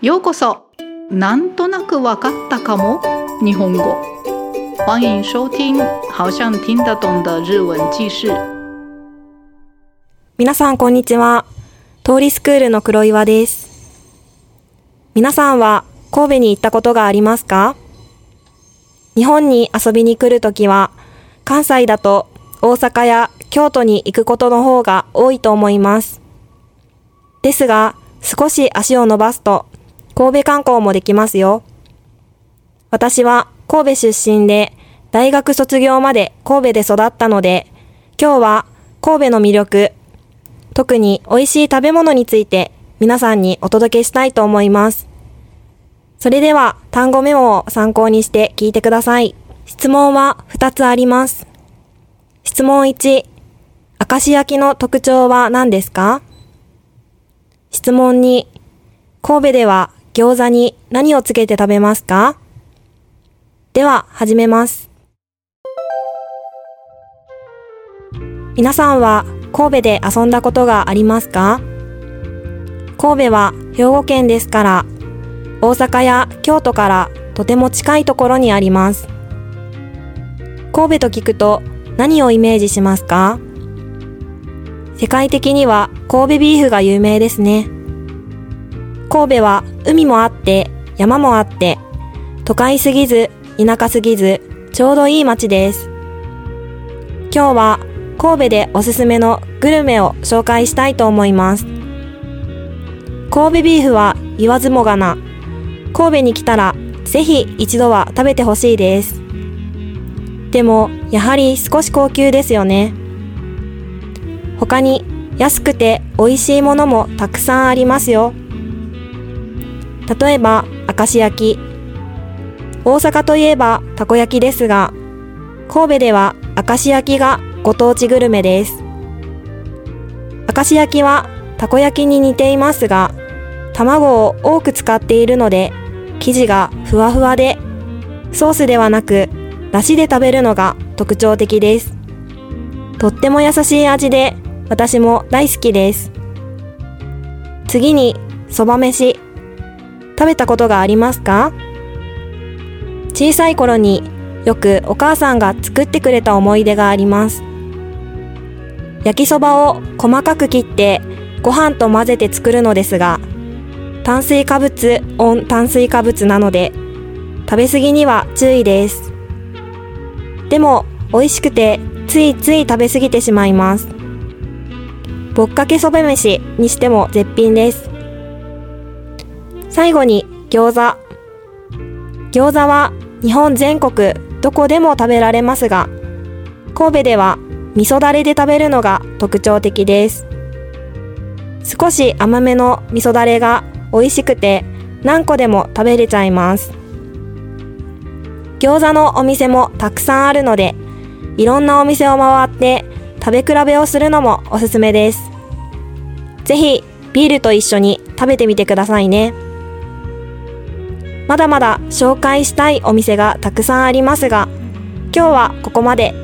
ようこそ。なんとなくわかったかも。日本語。欢迎收听好像听得懂的日文记事皆さんこんにちは。通りスクールの黒岩です。皆さんは神戸に行ったことがありますか？日本に遊びに来るときは関西だと大阪や京都に行くことの方が多いと思います。ですが少し足を伸ばすと神戸観光もできますよ。私は神戸出身で大学卒業まで神戸で育ったので、今日は神戸の魅力、特に美味しい食べ物について皆さんにお届けしたいと思います。それでは単語メモを参考にして聞いてください。質問は2つあります。質問1、明石焼きの特徴は何ですか？質問2、神戸では餃子に何をつけて食べますか？では、始めます。皆さんは神戸で遊んだことがありますか？神戸は兵庫県ですから、大阪や京都からとても近いところにあります。神戸と聞くと何をイメージしますか？世界的には神戸ビーフが有名ですね。神戸は海もあって山もあって都会すぎず田舎すぎずちょうどいい街です。今日は神戸でおすすめのグルメを紹介したいと思います。神戸ビーフは言わずもがな。神戸に来たらぜひ一度は食べてほしいです。でもやはり少し高級ですよね。他に安くて美味しいものもたくさんありますよ。例えば、明石焼き。大阪といえばたこ焼きですが、神戸では明石焼きがご当地グルメです。明石焼きはたこ焼きに似ていますが、卵を多く使っているので、生地がふわふわで、ソースではなく、だしで食べるのが特徴的です。とっても優しい味で、私も大好きです。次に、そば飯。食べたことがありますか？小さい頃によくお母さんが作ってくれた思い出があります。焼きそばを細かく切ってご飯と混ぜて作るのですが、炭水化物オン炭水化物なので食べ過ぎには注意です。でも美味しくてついつい食べ過ぎてしまいます。ぼっかけそば飯にしても絶品です。最後に餃子。餃子は日本全国どこでも食べられますが、神戸では味噌だれで食べるのが特徴的です。少し甘めの味噌だれが美味しくて何個でも食べれちゃいます。餃子のお店もたくさんあるので、いろんなお店を回って食べ比べをするのもおすすめです。ぜひビールと一緒に食べてみてくださいね。まだまだ紹介したいお店がたくさんありますが、今日はここまで。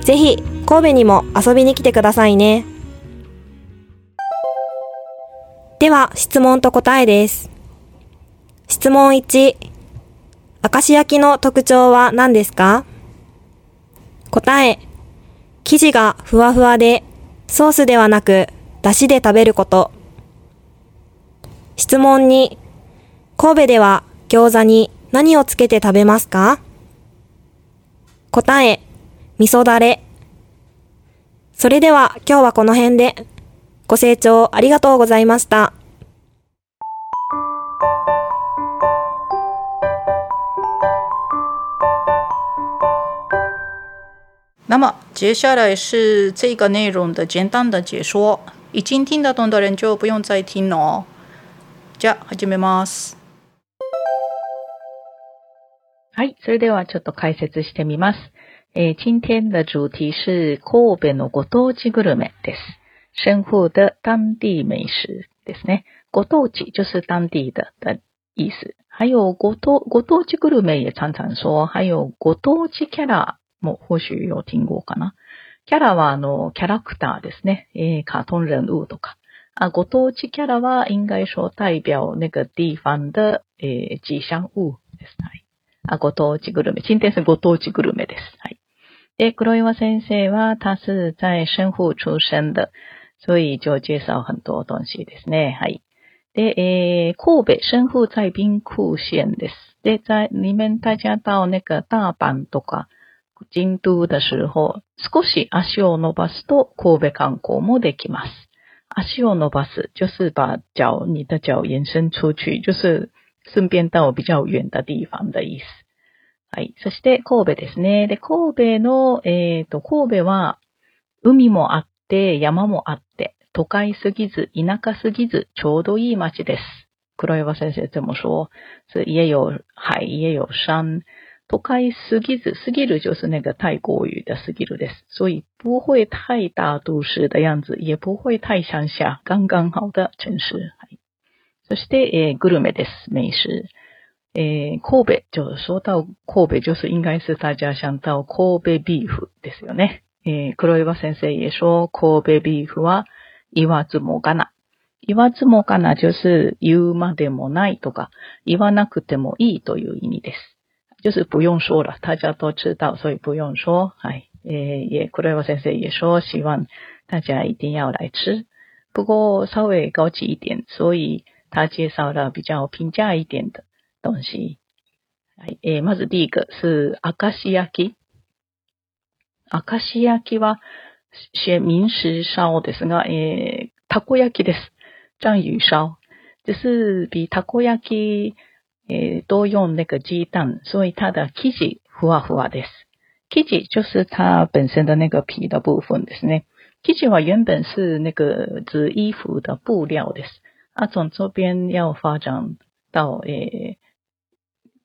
ぜひ神戸にも遊びに来てくださいね。では質問と答えです。質問1。明石焼きの特徴は何ですか？答え。生地がふわふわで、ソースではなく、だしで食べること。質問2。神戸では餃子に何をつけて食べますか？答え、味噌だれ。それでは今日はこの辺で。ご清聴ありがとうございました。那么接下来是这个内容的简单的解说，已经听得懂的人就不用再听了哦。じゃあ始めます。はい。それではちょっと解説してみます。えー、今天的主题是神戸のご当地グルメです。生活的当地美食ですね。ご当地就是当地的的意思。还有ご当ご当地グルメ也常常说，还有ご当地キャラも或許有听过かな。キャラはあの、キャラクターですね。えー、カートン人物とか。啊，ご当地キャラは应该说代表那个地方的诶吉祥物です。はい。あ、ご当地グルメ。今天是ご当地グルメです。はい。で、黒岩先生は他是在神户出生的，所以就介绍很多东西ですね。はい。で、えー、神戸、神户在兵庫县です。で、在你们大家到那个大阪とか京都的时候、少し足を伸ばすと神戸観光もできます。足を伸ばす就是把脚、你的脚延伸出去，就是顺便到比较遠的地方的意思。はい。そして神戸ですね。で、神戸の、えっ、ー、と、神戸は海もあって、山もあって、都会すぎず、田舎すぎず、ちょうどいい街です。黒岩先生这么说，是也有海，也有山。都会すぎず、すぎる就是那个太过于的すぎるです。所以不会太大都市的样子，也不会太乡下，刚刚好的城市。そして、えー、グルメです。美食。えー、神戸、就说到神戸，就是应该是大家想到神戸ビーフですよね。えー、黒岩先生也说神戸ビーフは言わずもがな。言わずもがな就是言うまでもないとか、言わなくてもいいという意味です。就是不用说了，大家都知道，所以不用说。哎，也也，黒岩先生也说，希望大家一定要来吃。不过稍微高级一点，所以他介绍了比较平价一点的东西。はい、え、まず第一个是明石焼き。明石焼きは、民食烧ですが、えー、たこ焼きです。章鱼烧。就是比たこ焼き诶，多用那个鸡蛋，所以它的生地ふわふわです。生地就是它本身的那个皮的部分ですね。生地は原本是那个织衣服的布料です。啊，从这边要发展到诶，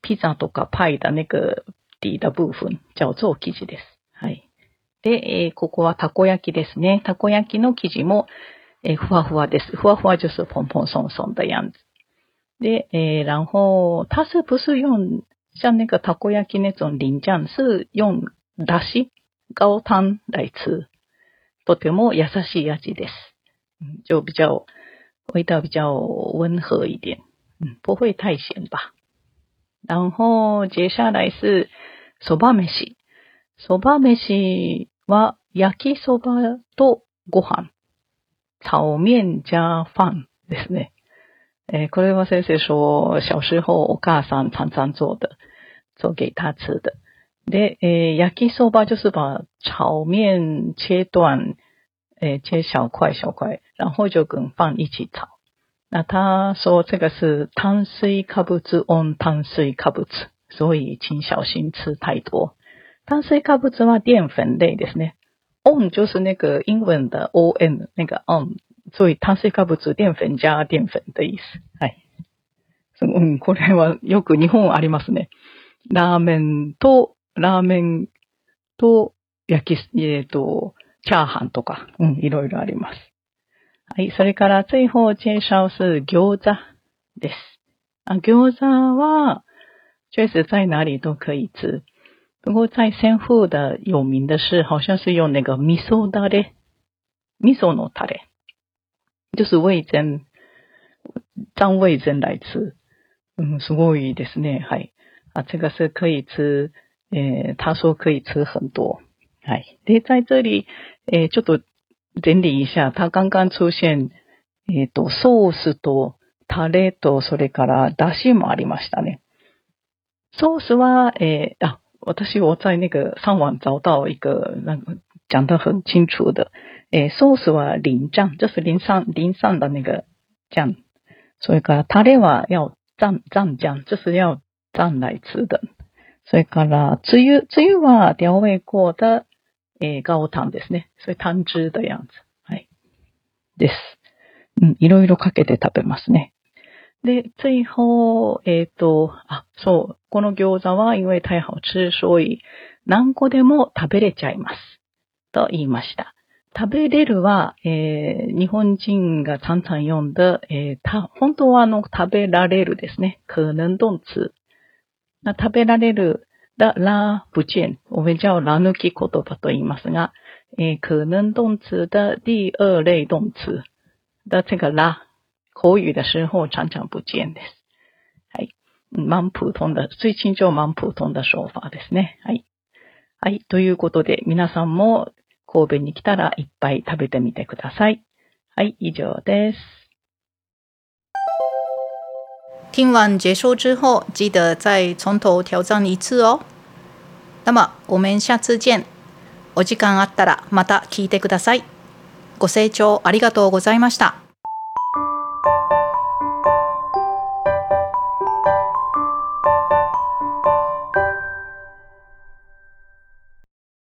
披萨とかパイ的那个底的部分叫做生地です。はい。で、えー、ここはたこ焼きですね。たこ焼きの生地も、えー、ふわふわです。ふわふわ就是ポンポン松松的样子。で、えー、然后它是不是用像那个たこ焼き那种淋酱，是用だし、高汤来吃。とても優しい味です。就比较味道比较温和一点，嗯，不会太咸吧。然后接下来是そば飯。そば飯は焼きそばとご飯。炒面加饭ですね。诶，克雷瓦先生说，小时候我家上常常做的，做给他吃的。で、诶，yakisoba 就是把炒面切断， 诶，切小块小块，然后就跟饭一起炒。那他说这个是炭水化物 on 炭水化物，所以请小心吃太多。炭水化物は淀粉类ですね。on 就是那个英文的 on，那个 on。所以炭水化物、淀粉加淀粉的意思。はい。うん、これはよく日本ありますね。ラーメンと、ラーメンと、焼き、えっ、ー、と、チャーハンとか、うん、いろいろあります。はい。それから、最後介紹是餃子です。啊，餃子は、确实在哪里都可以吃？不过在仙户的有名的是，好像是用那个味噌だれ、味噌のタレ。就是味噌、蘸味噌来吃。嗯，すごいですね。はい。啊，这个是可以吃。えー、他说可以吃很多。はい。で、在这里、えー、ちょっと整理一下。他刚刚出现、えっ、ー、と、ソースとタレと、それからだしもありましたね。ソースは、えー、あ、私我在那个上网找到一个那个讲得很清楚的。诶，ソースは淋酱，就是淋上淋上的那个酱。それからタレは要蘸蘸酱，就是要蘸来吃的。それからつゆつゆは调味过的诶高汤ですね。所以汤汁的样子。はい。です。うん、いろいろかけて食べますね。で、最後、えっ、ー、と、あ、そう、この餃子は因为太好吃、所以何個でも食べれちゃいます。と言いました。食べれるは、えー、日本人が常々読んだ、えー、た、本当はあの、食べられるですね。可能動詞。食べられる、だ、ら、不见。我们叫ら抜き言葉と言いますが、えー、可能動詞的第二類動詞。的这个啦，口语的时候常常不见です。はい。蛮普通的、最近就蛮普通的说法ですね。はい。はい。ということで、皆さんも神戸に来たらいっぱい食べてみてください。はい、以上です。听完结束之后，记得再从头挑战一次哦。那么我们下次见。お時間あったらまた聞いてください。ご清聴ありがとうございました。